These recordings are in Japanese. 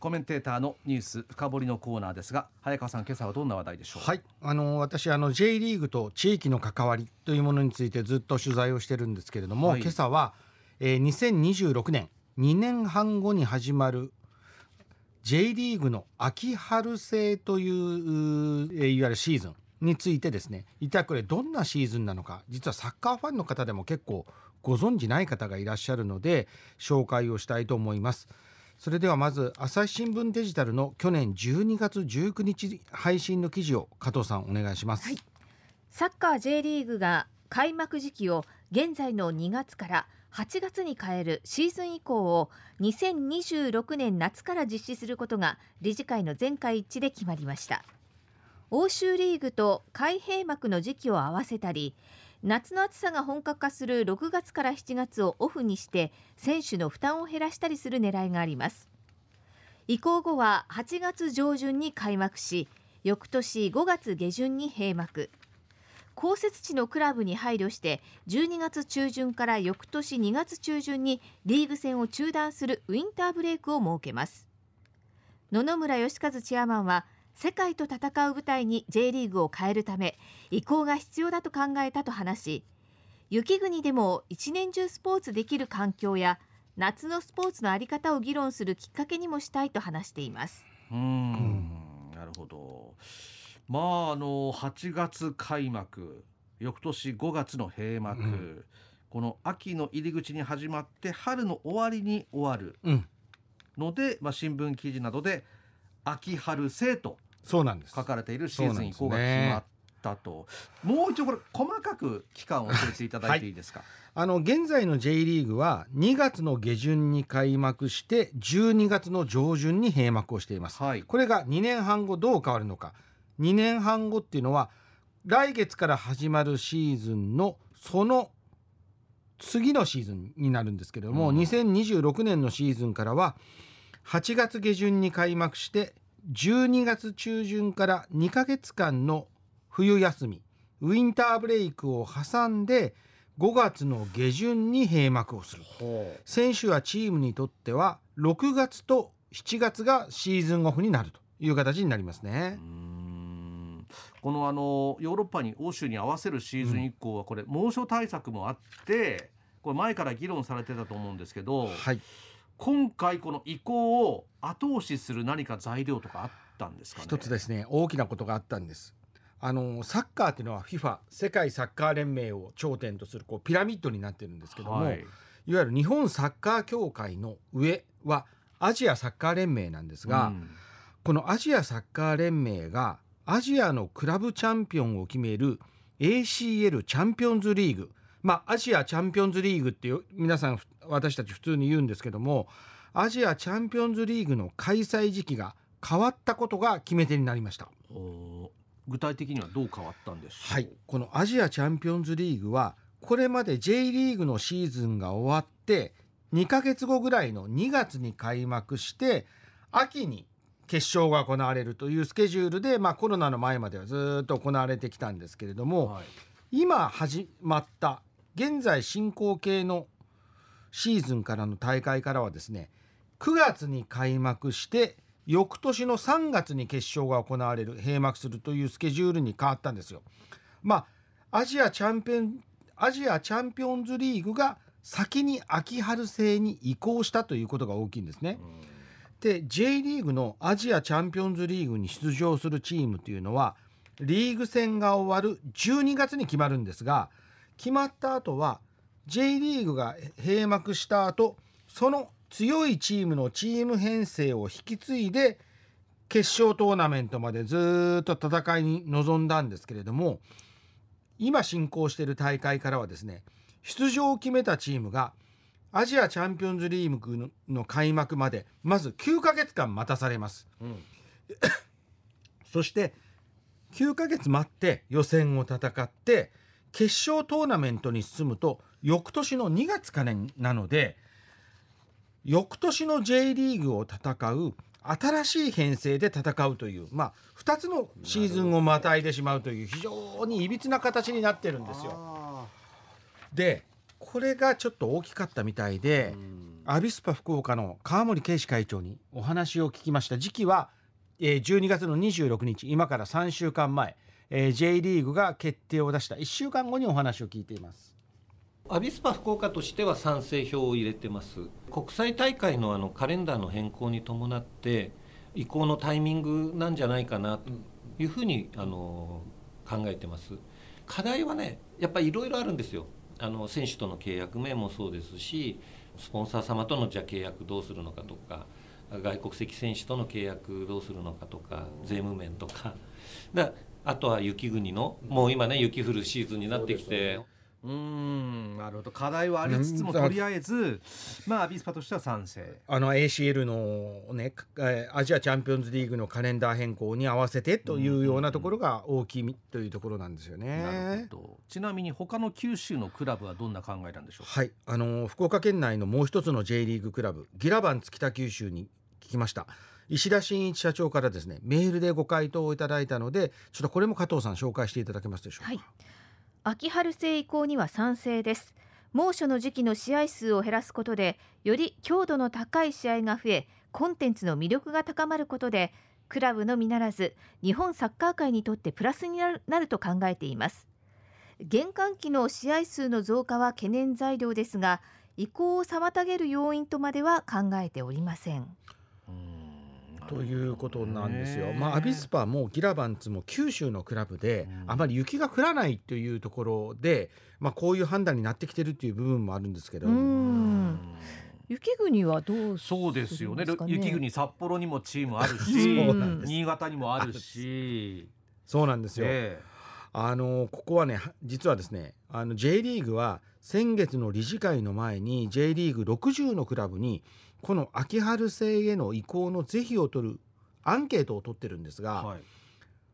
コメンテーターのニュース深掘りのコーナーですが早川さん今朝はどんな話題でしょう？はい。あの私あの J リーグと地域の関わりというものについてずっと取材をしてるんですけれども、はい、今朝は、えー、2026年2年半後に始まる J リーグの秋春制という、えー、いわゆるシーズンについてですね一体これどんなシーズンなのか実はサッカーファンの方でも結構ご存じない方がいらっしゃるので紹介をしたいと思います。それではまず朝日新聞デジタルの去年12月19日配信の記事を加藤さんお願いします、はい、サッカー J リーグが開幕時期を現在の2月から8月に変えるシーズン以降を2026年夏から実施することが理事会の全会一致で決まりました。欧州リーグと開閉幕の時期を合わせたり夏の暑さが本格化する6月から7月をオフにして選手の負担を減らしたりする狙いがあります。移行後は8月上旬に開幕し翌年5月下旬に閉幕。降雪地のクラブに配慮して12月中旬から翌年2月中旬にリーグ戦を中断するウィンターブレイクを設けます。野々村義和チェアマンは世界と戦う舞台に J リーグを変えるため移行が必要だと考えたと話し雪国でも一年中スポーツできる環境や夏のスポーツの在り方を議論するきっかけにもしたいと話しています。うん。なるほど。まああの8月開幕翌年5月の閉幕、うん、この秋の入り口に始まって春の終わりに終わるので、うん、まあ、新聞記事などで秋春生とそうなんです。書かれているシーズン以降が決まったと、ね、もう一度これ細かく期間を教えていただいてい。いですか、はい、あの現在の J リーグは2月の下旬に開幕して12月の上旬に閉幕をしています、はい、これが2年半後どう変わるのか。2年半後っていうのは来月から始まるシーズンのその次のシーズンになるんですけれども、うん、2026年のシーズンからは8月下旬に開幕して12月中旬から2ヶ月間の冬休みウィンターブレイクを挟んで5月の下旬に閉幕をする。選手やチームにとっては6月と7月がシーズンオフになるという形になりますね。このあのヨーロッパに欧州に合わせるシーズン以降はこれ猛暑対策もあってこれ前から議論されてたと思うんですけど、はい、今回この移行を後押しする何か材料とかあったんですか、ね、一つですね大きなことがあったんです。あのサッカーっていうのは FIFA 世界サッカー連盟を頂点とするこうピラミッドになってるんですけども、はい、いわゆる日本サッカー協会の上はアジアサッカー連盟なんですが、うん、このアジアサッカー連盟がアジアのクラブチャンピオンを決める ACL チャンピオンズリーグまあアジアチャンピオンズリーグっていう皆さん私たち普通に言うんですけどもアジアチャンピオンズリーグの開催時期が変わったことが決め手になりました。具体的にはどう変わったんでしょう？はい。このアジアチャンピオンズリーグはこれまで J リーグのシーズンが終わって2ヶ月後ぐらいの2月に開幕して秋に決勝が行われるというスケジュールで、まあ、コロナの前まではずっと行われてきたんですけれども、はい、今始まった現在進行形のシーズンからの大会からはですね9月に開幕して翌年の3月に決勝が行われる閉幕するというスケジュールに変わったんですよ。まあアジアチャンピオンアジアチャンピオンズリーグが先に秋春制に移行したということが大きいんですね。で J リーグのアジアチャンピオンズリーグに出場するチームというのはリーグ戦が終わる12月に決まるんですが決まった後は J リーグが閉幕した後その強いチームのチーム編成を引き継いで決勝トーナメントまでずっと戦いに臨んだんですけれども今進行している大会からはですね出場を決めたチームがアジアチャンピオンズリーグの開幕までまず9ヶ月間待たされます、うん、そして9ヶ月待って予選を戦って決勝トーナメントに進むと翌年の2月かねなので翌年の J リーグを戦う新しい編成で戦うという、まあ、2つのシーズンをまたいでしまうという非常にいびつな形になってるんですよ。でこれがちょっと大きかったみたいでアビスパ福岡の川森圭司会長にお話を聞きました。時期は、えー、12月の26日今から3週間前、えー、J リーグが決定を出した。1週間後にお話を聞いています。アビスパ福岡としては賛成票を入れてます。国際大会のあのカレンダーの変更に伴って移行のタイミングなんじゃないかなというふうにあの考えてます。課題はねやっぱりいろいろあるんですよ。あの選手との契約面もそうですしスポンサー様とのじゃ契約どうするのかとか外国籍選手との契約どうするのかとか税務面とか。だあとは雪国のもう今ね雪降るシーズンになってきて。うんなるほど。課題はありつつもとりあえず、まあアビスパとしては賛成。あの ACL のねアジアチャンピオンズリーグのカレンダー変更に合わせてというようなところが大きいというところなんですよね。なるほど。ちなみに他の九州のクラブはどんな考えなんでしょうはい。あの福岡県内のもう一つの J リーグクラブギラバンツ北九州に聞きました。石田真一社長からですねメールでご回答をいただいたのでちょっとこれも加藤さん紹介していただけますでしょうか？はい秋春制移行には賛成です猛暑の時期の試合数を減らすことでより強度の高い試合が増えコンテンツの魅力が高まることでクラブのみならず日本サッカー界にとってプラスになると考えています玄関期の試合数の増加は懸念材料ですが移行を妨げる要因とまでは考えておりません。ということなんですよ。まあ、アビスパもギラバンツも九州のクラブで、あまり雪が降らないというところで、まあ、こういう判断になってきてるっていう部分もあるんですけど。雪国はどう、そうですよね。雪国札幌にもチームあるし 新潟にもあるし。そうなんですよ、えー、あのここはね実はですねあの J リーグは先月の理事会の前に J リーグ60のクラブにこの秋春制への移行の是非を取るアンケートを取ってるんですが、はい、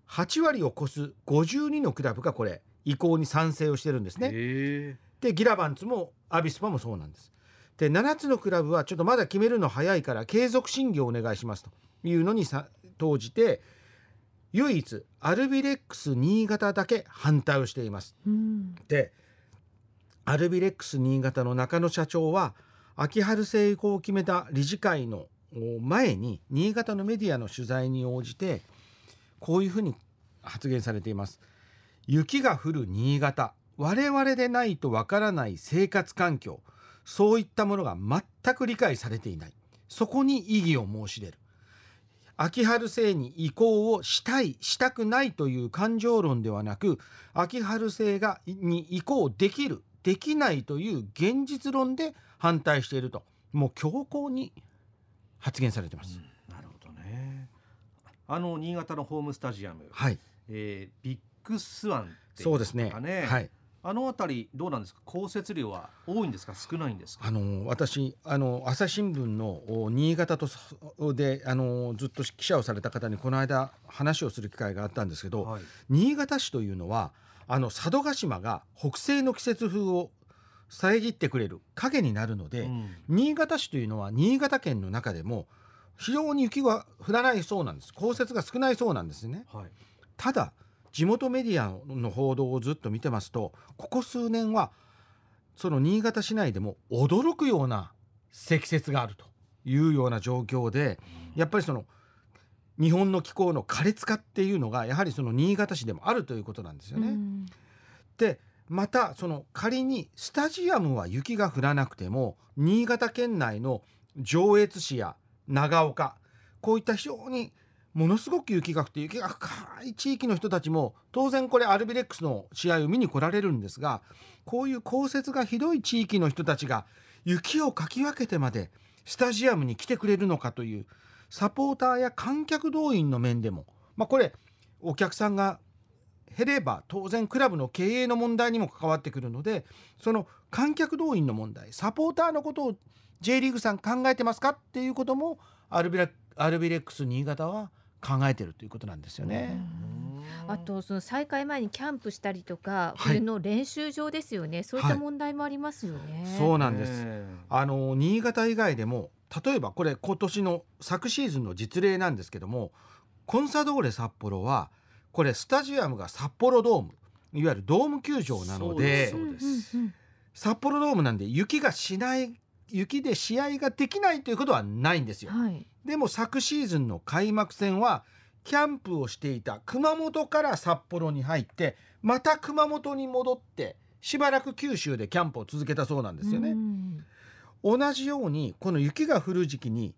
8割を超す52のクラブがこれ移行に賛成をしてるんですね。でギラバンツもアビスパもそうなんです。で7つのクラブはちょっとまだ決めるの早いから継続審議をお願いしますというのにさ投じて唯一アルビレックス新潟だけ反対をしています。でアルビレックス新潟の中野社長は秋春成功を決めた理事会の前に新潟のメディアの取材に応じてこういうふうに発言されています。雪が降る新潟。我々でないとわからない生活環境。そういったものが全く理解されていない。そこに異議を申し出る。秋春制に移行をしたいしたくないという感情論ではなく秋春制がに移行できるできないという現実論で反対しているともう強硬に発言されてます、うん、なるほどね。あの新潟のホームスタジアム、はい。えー、ビッグスワン、ね、そうですね。はい。あの辺りどうなんですか？降雪量は多いんですか？少ないんですか？あの私あの朝日新聞の新潟とであのずっと記者をされた方にこの間話をする機会があったんですけど、はい、新潟市というのはあの佐渡島が北西の季節風を遮ってくれる影になるので、うん、新潟市というのは新潟県の中でも非常に雪が降らないそうなんです。降雪が少ないそうなんですね、はい、ただ地元メディアの報道をずっと見てますとここ数年はその新潟市内でも驚くような積雪があるというような状況でやっぱりその日本の気候の苛烈化っていうのがやはりその新潟市でもあるということなんですよね。でまたその仮にスタジアムは雪が降らなくても新潟県内の上越市や長岡こういった非常にものすごく雪が降って雪が深い地域の人たちも当然これアルビレックスの試合を見に来られるんですがこういう降雪がひどい地域の人たちが雪をかき分けてまでスタジアムに来てくれるのかというサポーターや観客動員の面でも、まあ、これお客さんが減れば当然クラブの経営の問題にも関わってくるのでその観客動員の問題サポーターのことを J リーグさん考えてますかっていうこともアルビレアルビレックス新潟は考えてるということなんですよね。あとその再開前にキャンプしたりとか、冬の練習場ですよね、そういった問題もありますよね。はい、そうなんです。あの新潟以外でも例えばこれ今年の昨シーズンの実例なんですけどもコンサドーレ札幌はこれスタジアムが札幌ドームいわゆるドーム球場なので札幌ドームなんで雪がしない雪で試合ができないということはないんですよ。はいでも昨シーズンの開幕戦はキャンプをしていた熊本から札幌に入ってまた熊本に戻ってしばらく九州でキャンプを続けたそうなんですよね。同じようにこの雪が降る時期に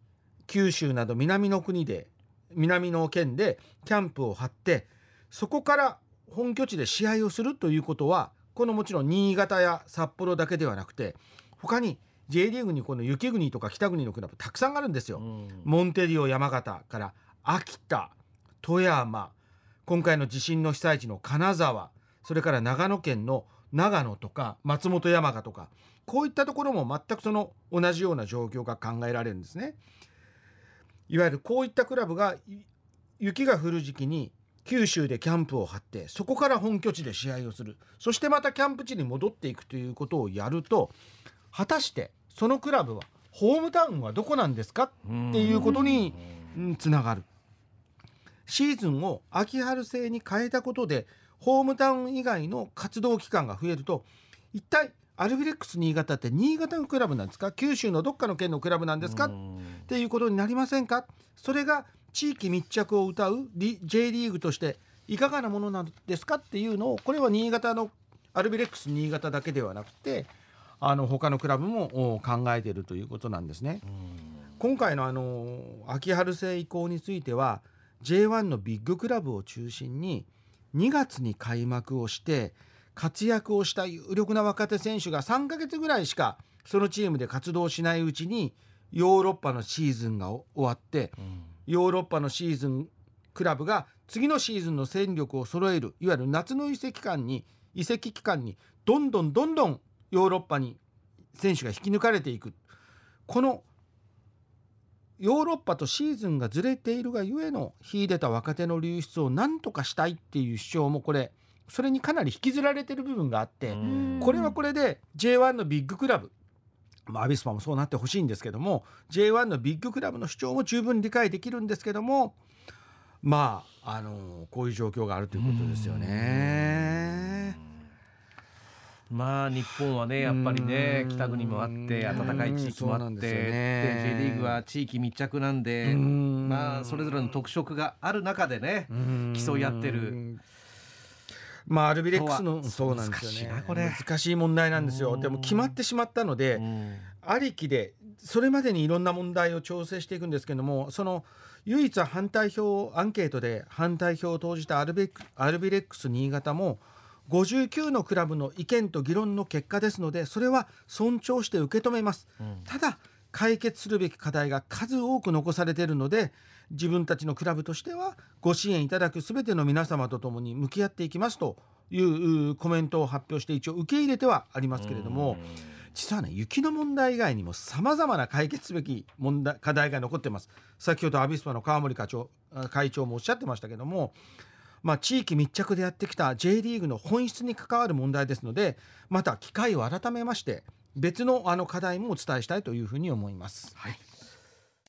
九州など南の国で南の県でキャンプを張ってそこから本拠地で試合をするということはこのもちろん新潟や札幌だけではなくて他に J リーグにこの雪国とか北国のクラブたくさんあるんですよ。うんモンテディオ山形から秋田富山今回の地震の被災地の金沢それから長野県の長野とか松本山雅とかこういったところも全くその同じような状況が考えられるんですね。いわゆるこういったクラブがい雪が降る時期に九州でキャンプを張ってそこから本拠地で試合をする。そしてまたキャンプ地に戻っていくということをやると果たしてそのクラブはホームタウンはどこなんですか？っていうことにうんつながる。シーズンを秋春制に変えたことでホームタウン以外の活動期間が増えると一体アルビレックス新潟って新潟のクラブなんですか？九州のどっかの県のクラブなんですか、っうん。ていうことになりませんか？それが地域密着を謳うリ J リーグとしていかがなものなんですか？っていうのをこれは新潟のアルビレックス新潟だけではなくてあの他のクラブもお考えているということなんですね。今回のあの秋春制移行については J1 のビッグクラブを中心に2月に開幕をして活躍をした有力な若手選手が3ヶ月ぐらいしかそのチームで活動しないうちにヨーロッパのシーズンが終わってうん。ヨーロッパのシーズンクラブが次のシーズンの戦力を揃えるいわゆる夏の移籍期間に移籍期間にどんどんどんどんヨーロッパに選手が引き抜かれていくこのヨーロッパとシーズンがずれているがゆえの秀でた若手の流出を何とかしたいっていう主張もこれそれにかなり引きずられてる部分があって、うん。これはこれで J1 のビッグクラブ、まあ、アビスパもそうなってほしいんですけども J1 のビッグクラブの主張も十分理解できるんですけどもまああのこういう状況があるということですよね。まあ日本はねやっぱりねうん北国もあって暖かい地域もあってね。で J リーグは地域密着なんでうん。まあそれぞれの特色がある中でね競い合ってるまあアルビレックスのそうなんですよね。難しい問題なんですよ。うん。でも決まってしまったのでうん。ありきでそれまでにいろんな問題を調整していくんですけどもその唯一反対票アンケートで反対票を投じたアルベックアルビレックス新潟も59のクラブの意見と議論の結果ですのでそれは尊重して受け止めます。うん。ただ解決するべき課題が数多く残されているので自分たちのクラブとしてはご支援いただく全ての皆様と共に向き合っていきますといううコメントを発表して一応受け入れてはありますけれども実はね雪の問題以外にもさまざまな解決すべき問題課題が残ってます。先ほどアビスパの川森課長あ会長もおっしゃってましたけどもまあ、地域密着でやってきた J リーグの本質に関わる問題ですのでまた機会を改めまして別のあの課題もお伝えしたいというふうに思います。はい